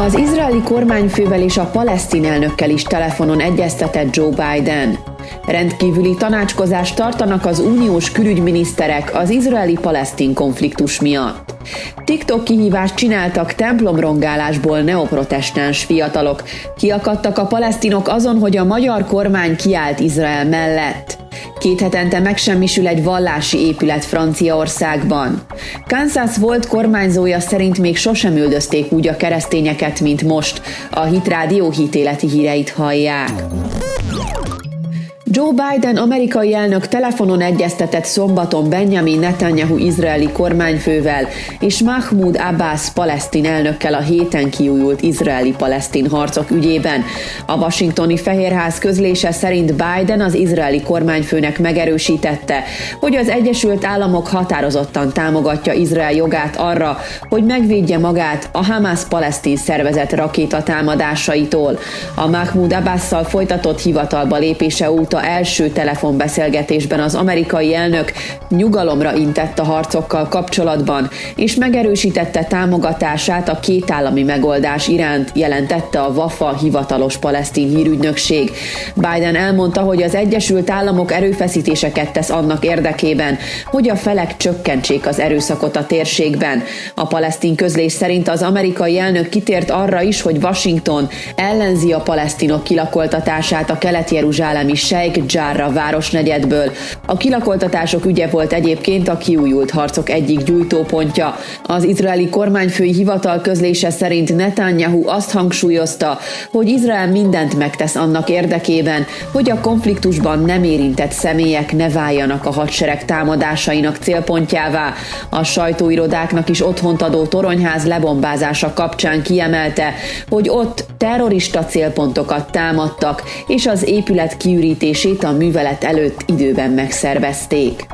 Az izraeli kormányfővel és a palesztin elnökkel is telefonon egyeztetett Joe Biden. Rendkívüli tanácskozást tartanak az uniós külügyminiszterek az izraeli-palesztin konfliktus miatt. TikTok kihívást csináltak templomrongálásból neoprotestáns fiatalok. Kiakadtak a palesztinok azon, hogy a magyar kormány kiállt Izrael mellett. Két hetente megsemmisül egy vallási épület Franciaországban. Kansas volt kormányzója szerint még sosem üldözték úgy a keresztényeket, mint most. A Hitrádió hitéleti híreit hallják. Joe Biden amerikai elnök telefonon egyeztetett szombaton Benjamin Netanyahu izraeli kormányfővel és Mahmoud Abbas palesztin elnökkel a héten kiújult izraeli-palesztin harcok ügyében. A washingtoni Fehérház közlése szerint Biden az izraeli kormányfőnek megerősítette, hogy az Egyesült Államok határozottan támogatja Izrael jogát arra, hogy megvédje magát a Hamas palesztin szervezet rakétatámadásaitól. A Mahmoud Abbasszal folytatott hivatalba lépése óta első telefonbeszélgetésben az amerikai elnök nyugalomra intett a harcokkal kapcsolatban, és megerősítette támogatását a kétállami megoldás iránt, jelentette a WAFA hivatalos palesztin hírügynökség. Biden elmondta, hogy az Egyesült Államok erőfeszítéseket tesz annak érdekében, hogy a felek csökkentsék az erőszakot a térségben. A palesztin közlés szerint az amerikai elnök kitért arra is, hogy Washington ellenzi a palesztinok kilakoltatását a kelet-jeruzsálemi sej Sheikh Jarrah városnegyedből. A kilakoltatások ügye volt egyébként a kiújult harcok egyik gyújtópontja. Az izraeli kormányfői hivatal közlése szerint Netanyahu azt hangsúlyozta, hogy Izrael mindent megtesz annak érdekében, hogy a konfliktusban nem érintett személyek ne váljanak a hadsereg támadásainak célpontjává. A sajtóirodáknak is otthont adó toronyház lebombázása kapcsán kiemelte, hogy ott terrorista célpontokat támadtak, és az épület kiürítés működését a művelet előtt időben megszervezték.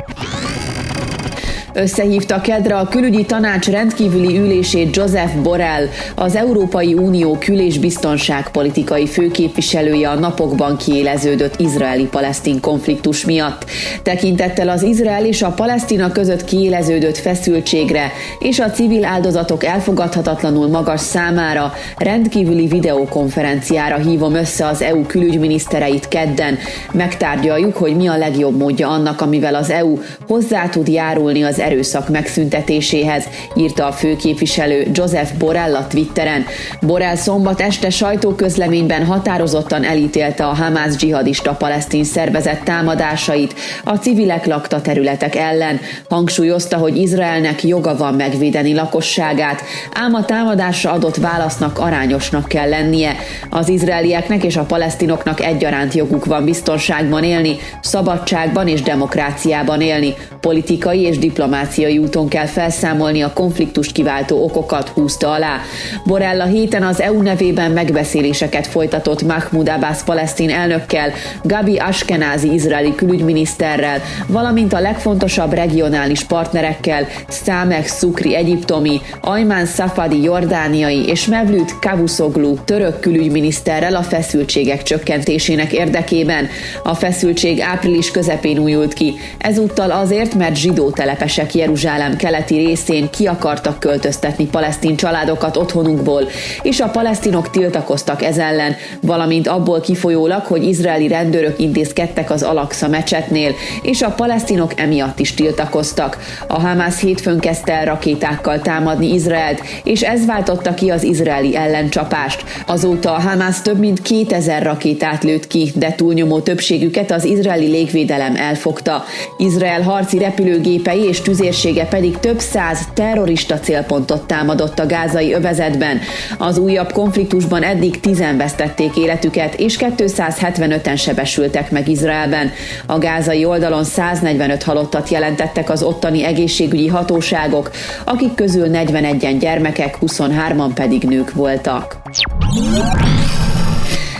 Összehívta kedre a külügyi tanács rendkívüli ülését Joseph Borrell, az Európai Unió kül- és biztonságpolitikai főképviselője a napokban kiéleződött izraeli-palesztin konfliktus miatt. Tekintettel az Izrael és a Palesztina között kiéleződött feszültségre és a civil áldozatok elfogadhatatlanul magas számára rendkívüli videokonferenciára hívom össze az EU külügyminisztereit kedden. Megtárgyaljuk, hogy mi a legjobb módja annak, amivel az EU hozzá tud járulni az erőszak megszüntetéséhez, írta a főképviselő Joseph Borrell a Twitteren. Borrell szombat este sajtóközleményben határozottan elítélte a Hamász dzsihadista palesztin szervezet támadásait a civilek lakta területek ellen. Hangsúlyozta, hogy Izraelnek joga van megvédeni lakosságát, ám a támadásra adott válasznak arányosnak kell lennie. Az izraelieknek és a palesztinoknak egyaránt joguk van biztonságban élni, szabadságban és demokráciában élni, politikai és diplomáciai diplomáciai úton kell felszámolni a konfliktust kiváltó okokat, húzta alá. Borrell a héten az EU nevében megbeszéléseket folytatott Mahmoud Abbas palesztin elnökkel, Gabi Ashkenazi izraeli külügyminiszterrel, valamint a legfontosabb regionális partnerekkel, Számek Szukri egyiptomi, Ayman Safadi jordániai és Mevlüt Kavusoglu török külügyminiszterrel a feszültségek csökkentésének érdekében. A feszültség április közepén újult ki, ezúttal azért, mert zsidó telepesek hadseregek Jeruzsálem keleti részén ki akartak költöztetni palesztin családokat otthonukból, és a palesztinok tiltakoztak ez ellen, valamint abból kifolyólag, hogy izraeli rendőrök intézkedtek az Alaksa mecsetnél, és a palesztinok emiatt is tiltakoztak. A Hamász hétfőn kezdte el rakétákkal támadni Izraelt, és ez váltotta ki az izraeli ellencsapást. Azóta a Hamász több mint 2000 rakétát lőtt ki, de túlnyomó többségüket az izraeli légvédelem elfogta. Izrael harci repülőgépei és tüzérsége pedig több száz terrorista célpontot támadott a gázai övezetben. Az újabb konfliktusban eddig tizen vesztették életüket, és 275-en sebesültek meg Izraelben. A gázai oldalon 145 halottat jelentettek az ottani egészségügyi hatóságok, akik közül 41-en gyermekek, 23-an pedig nők voltak.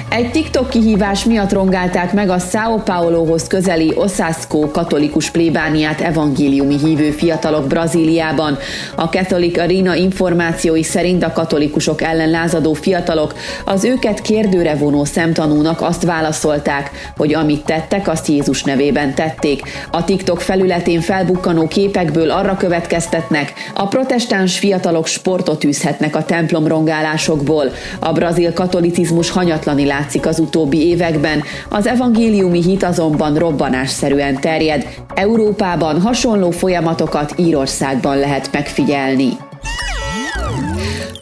Egy TikTok kihívás miatt rongálták meg a São Paulohoz közeli Osasco katolikus plébániát evangéliumi hívő fiatalok Brazíliában. A Catholic Arena információi szerint a katolikusok ellen lázadó fiatalok az őket kérdőre vonó szemtanúnak azt válaszolták, hogy amit tettek, azt Jézus nevében tették. A TikTok felületén felbukkanó képekből arra következtetnek, a protestáns fiatalok sportot űzhetnek a templom rongálásokból. A brazil katolicizmus hanyatlani látszik az utóbbi években, az evangéliumi hit azonban robbanásszerűen terjed. Európában hasonló folyamatokat Írországban lehet megfigyelni.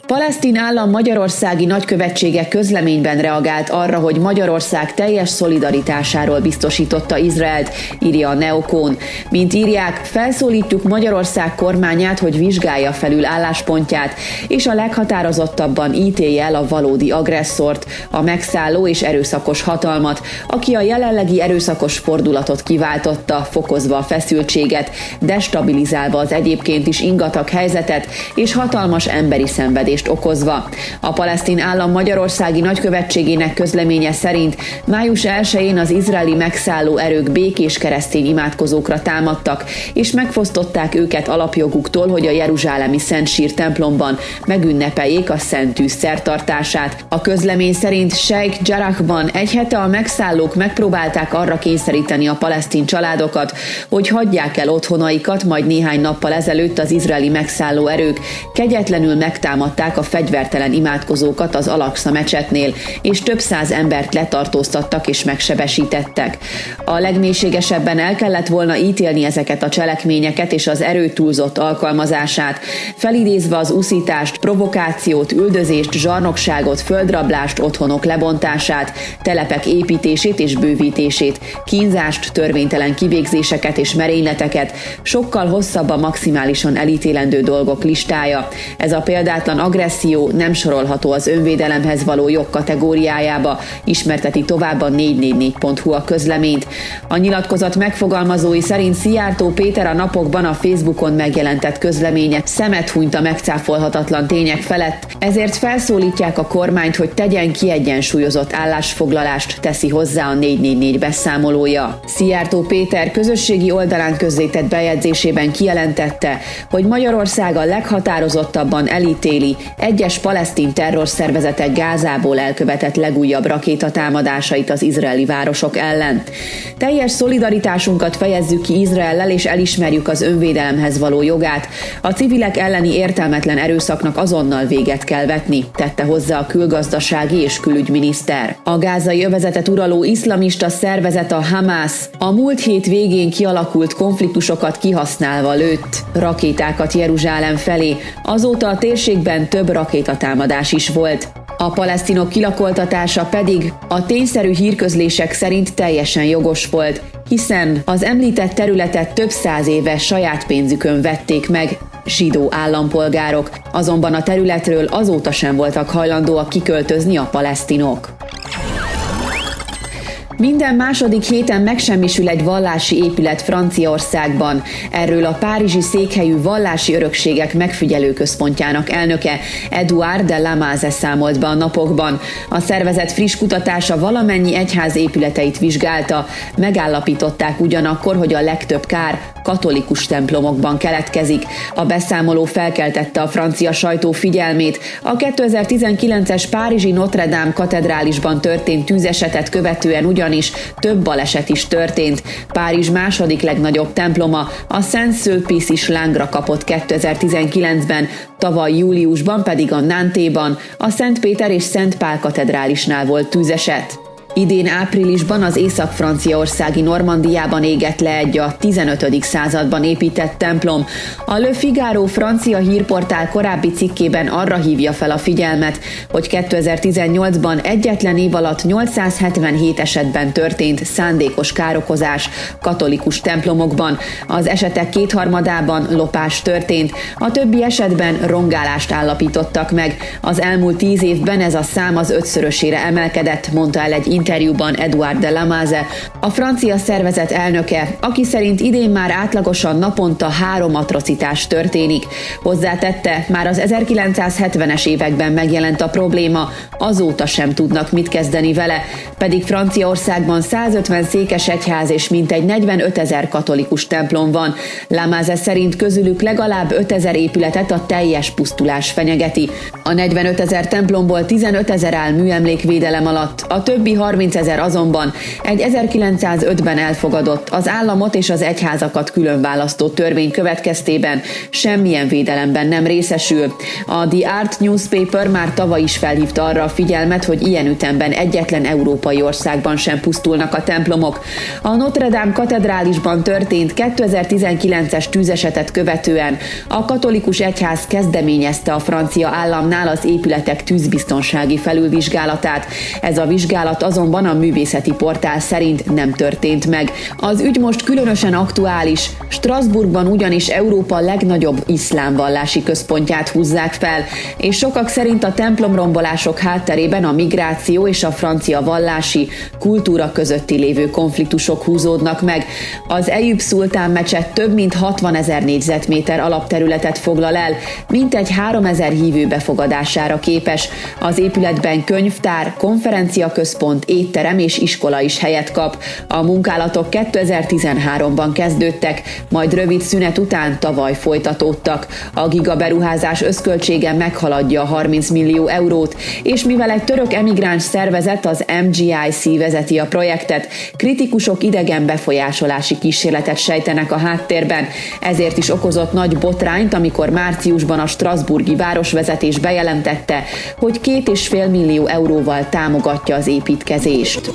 Palesztin állam Magyarországi nagykövetsége közleményben reagált arra, hogy Magyarország teljes szolidaritásáról biztosította Izraelt, írja a Neokón. Mint írják, felszólítjuk Magyarország kormányát, hogy vizsgálja felül álláspontját, és a leghatározottabban ítélje el a valódi agresszort, a megszálló és erőszakos hatalmat, aki a jelenlegi erőszakos fordulatot kiváltotta, fokozva a feszültséget, destabilizálva az egyébként is ingatag helyzetet és hatalmas emberi szenvedést szenvedést okozva. A palesztin állam Magyarországi nagykövetségének közleménye szerint május 1-én az izraeli megszálló erők békés keresztény imádkozókra támadtak, és megfosztották őket alapjoguktól, hogy a Jeruzsálemi Szent Sír templomban megünnepeljék a Szent Tűz szertartását. A közlemény szerint Sheikh Jarrahban egy hete a megszállók megpróbálták arra kényszeríteni a palesztin családokat, hogy hagyják el otthonaikat, majd néhány nappal ezelőtt az izraeli megszálló erők kegyetlenül megtámadták megtámadták a fegyvertelen imádkozókat az Alaksa mecsetnél, és több száz embert letartóztattak és megsebesítettek. A legmélységesebben el kellett volna ítélni ezeket a cselekményeket és az erő túlzott alkalmazását, felidézve az uszítást, provokációt, üldözést, zsarnokságot, földrablást, otthonok lebontását, telepek építését és bővítését, kínzást, törvénytelen kivégzéseket és merényleteket, sokkal hosszabb a maximálisan elítélendő dolgok listája. Ez a példátlan agresszió nem sorolható az önvédelemhez való jog kategóriájába, ismerteti tovább a 444.hu a közleményt. A nyilatkozat megfogalmazói szerint Szijjártó Péter a napokban a Facebookon megjelentett közleménye szemet hunyt a megcáfolhatatlan tények felett, ezért felszólítják a kormányt, hogy tegyen kiegyensúlyozott állásfoglalást, teszi hozzá a 444 beszámolója. Szijjártó Péter közösségi oldalán közzétett bejegyzésében kijelentette, hogy Magyarország a leghatározottabban elítéli egyes palesztin terrorszervezetek Gázából elkövetett legújabb rakétatámadásait az izraeli városok ellen. Teljes szolidaritásunkat fejezzük ki Izraellel és elismerjük az önvédelemhez való jogát. A civilek elleni értelmetlen erőszaknak azonnal véget kell vetni, tette hozzá a külgazdasági és külügyminiszter. A gázai övezetet uraló iszlamista szervezet a Hamas a múlt hét végén kialakult konfliktusokat kihasználva lőtt rakétákat Jeruzsálem felé. Azóta a térségben több rakétatámadás is volt. A palesztinok kilakoltatása pedig a tényszerű hírközlések szerint teljesen jogos volt, hiszen az említett területet több száz éve saját pénzükön vették meg, zsidó állampolgárok, azonban a területről azóta sem voltak hajlandóak kiköltözni a palesztinok. Minden második héten megsemmisül egy vallási épület Franciaországban. Erről a párizsi székhelyű vallási örökségek megfigyelő központjának elnöke Edouard de Lamaze számolt be a napokban. A szervezet friss kutatása valamennyi egyház épületeit vizsgálta. Megállapították ugyanakkor, hogy a legtöbb kár katolikus templomokban keletkezik. A beszámoló felkeltette a francia sajtó figyelmét. A 2019-es Párizsi Notre Dame katedrálisban történt tűzesetet követően ugyanis több baleset is történt. Párizs második legnagyobb temploma, a Saint Sulpice is lángra kapott 2019-ben, tavaly júliusban pedig a Nantéban, a Szent Péter és Szent Pál katedrálisnál volt tűzeset. Idén áprilisban az észak-franciaországi Normandiában égett le egy a 15. században épített templom. A Le Figaro francia hírportál korábbi cikkében arra hívja fel a figyelmet, hogy 2018-ban egyetlen év alatt 877 esetben történt szándékos károkozás katolikus templomokban. Az esetek kétharmadában lopás történt, a többi esetben rongálást állapítottak meg. Az elmúlt tíz évben ez a szám az ötszörösére emelkedett, mondta el egy interjúban Eduard de Lamaze, a francia szervezet elnöke, aki szerint idén már átlagosan naponta három atrocitás történik. Hozzátette, már az 1970-es években megjelent a probléma, azóta sem tudnak mit kezdeni vele, pedig Franciaországban 150 székes egyház és mintegy 45 ezer katolikus templom van. Lamaze szerint közülük legalább 5 ezer épületet a teljes pusztulás fenyegeti. A 45 ezer templomból 15 ezer áll műemlékvédelem alatt, a többi 30 ezer azonban egy 1905-ben elfogadott, az államot és az egyházakat külön törvény következtében semmilyen védelemben nem részesül. A The Art Newspaper már tavaly is felhívta arra a figyelmet, hogy ilyen ütemben egyetlen európai országban sem pusztulnak a templomok. A Notre Dame katedrálisban történt 2019-es tűzesetet követően a katolikus egyház kezdeményezte a francia államnál az épületek tűzbiztonsági felülvizsgálatát. Ez a vizsgálat azonban a művészeti portál szerint nem történt meg. Az ügy most különösen aktuális. Strasbourgban ugyanis Európa legnagyobb iszlámvallási központját húzzák fel, és sokak szerint a templomrombolások hátterében a migráció és a francia vallási kultúra közötti lévő konfliktusok húzódnak meg. Az Ejüp Szultán mecset több mint 60 ezer négyzetméter alapterületet foglal el, mintegy 3 ezer hívő befogadására képes. Az épületben könyvtár, konferenciaközpont, étterem és iskola is helyet kap. A munkálatok 2013-ban kezdődtek, majd rövid szünet után tavaly folytatódtak. A gigaberuházás összköltsége meghaladja a 30 millió eurót, és mivel egy török emigráns szervezet, az MGIC vezeti a projektet, kritikusok idegen befolyásolási kísérletet sejtenek a háttérben, ezért is okozott nagy botrányt, amikor márciusban a Strasburgi városvezetés bejelentette, hogy két és fél millió euróval támogatja az építkezést védekezést.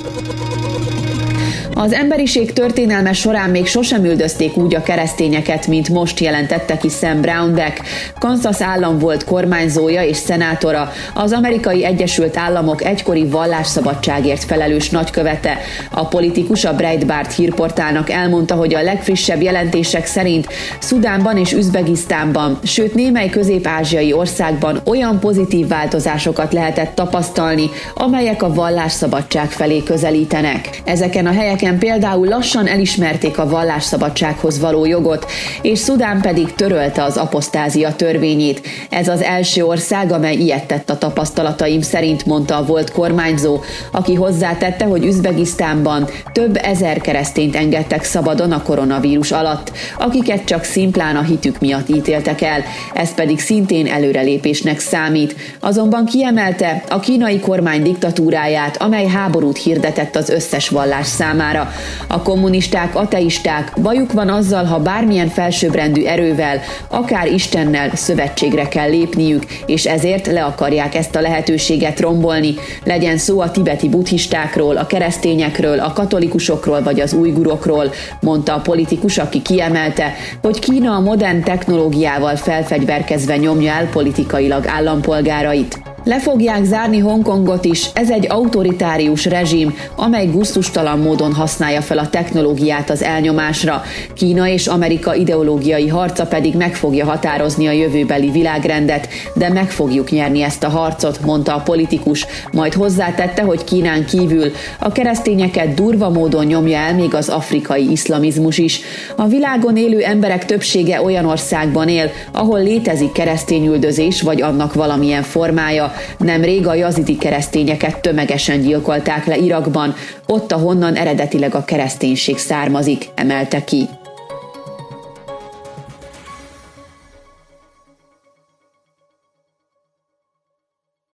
Az emberiség történelme során még sosem üldözték úgy a keresztényeket, mint most jelentette ki Sam Brownback. Kansas állam volt kormányzója és szenátora, az amerikai Egyesült Államok egykori vallásszabadságért felelős nagykövete. A politikus a Breitbart hírportálnak elmondta, hogy a legfrissebb jelentések szerint Szudánban és Üzbegisztánban, sőt némely közép-ázsiai országban olyan pozitív változásokat lehetett tapasztalni, amelyek a vallásszabadság felé közelítenek. Ezeken a helyeken területeken például lassan elismerték a vallásszabadsághoz való jogot, és Szudán pedig törölte az apostázia törvényét. Ez az első ország, amely ilyet tett a tapasztalataim szerint, mondta a volt kormányzó, aki hozzátette, hogy Üzbegisztánban több ezer keresztényt engedtek szabadon a koronavírus alatt, akiket csak szimplán a hitük miatt ítéltek el, ez pedig szintén előrelépésnek számít. Azonban kiemelte a kínai kormány diktatúráját, amely háborút hirdetett az összes vallás számára, számára. A kommunisták, ateisták bajuk van azzal, ha bármilyen felsőbbrendű erővel, akár Istennel szövetségre kell lépniük, és ezért le akarják ezt a lehetőséget rombolni. Legyen szó a tibeti buddhistákról, a keresztényekről, a katolikusokról vagy az újgurokról, mondta a politikus, aki kiemelte, hogy Kína a modern technológiával felfegyverkezve nyomja el politikailag állampolgárait. Le fogják zárni Hongkongot is, ez egy autoritárius rezsim, amely gusztustalan módon használja fel a technológiát az elnyomásra. Kína és Amerika ideológiai harca pedig meg fogja határozni a jövőbeli világrendet, de meg fogjuk nyerni ezt a harcot, mondta a politikus, majd hozzátette, hogy Kínán kívül a keresztényeket durva módon nyomja el még az afrikai iszlamizmus is. A világon élő emberek többsége olyan országban él, ahol létezik keresztényüldözés vagy annak valamilyen formája, Nemrég a jazidi keresztényeket tömegesen gyilkolták le Irakban, ott, ahonnan eredetileg a kereszténység származik, emelte ki.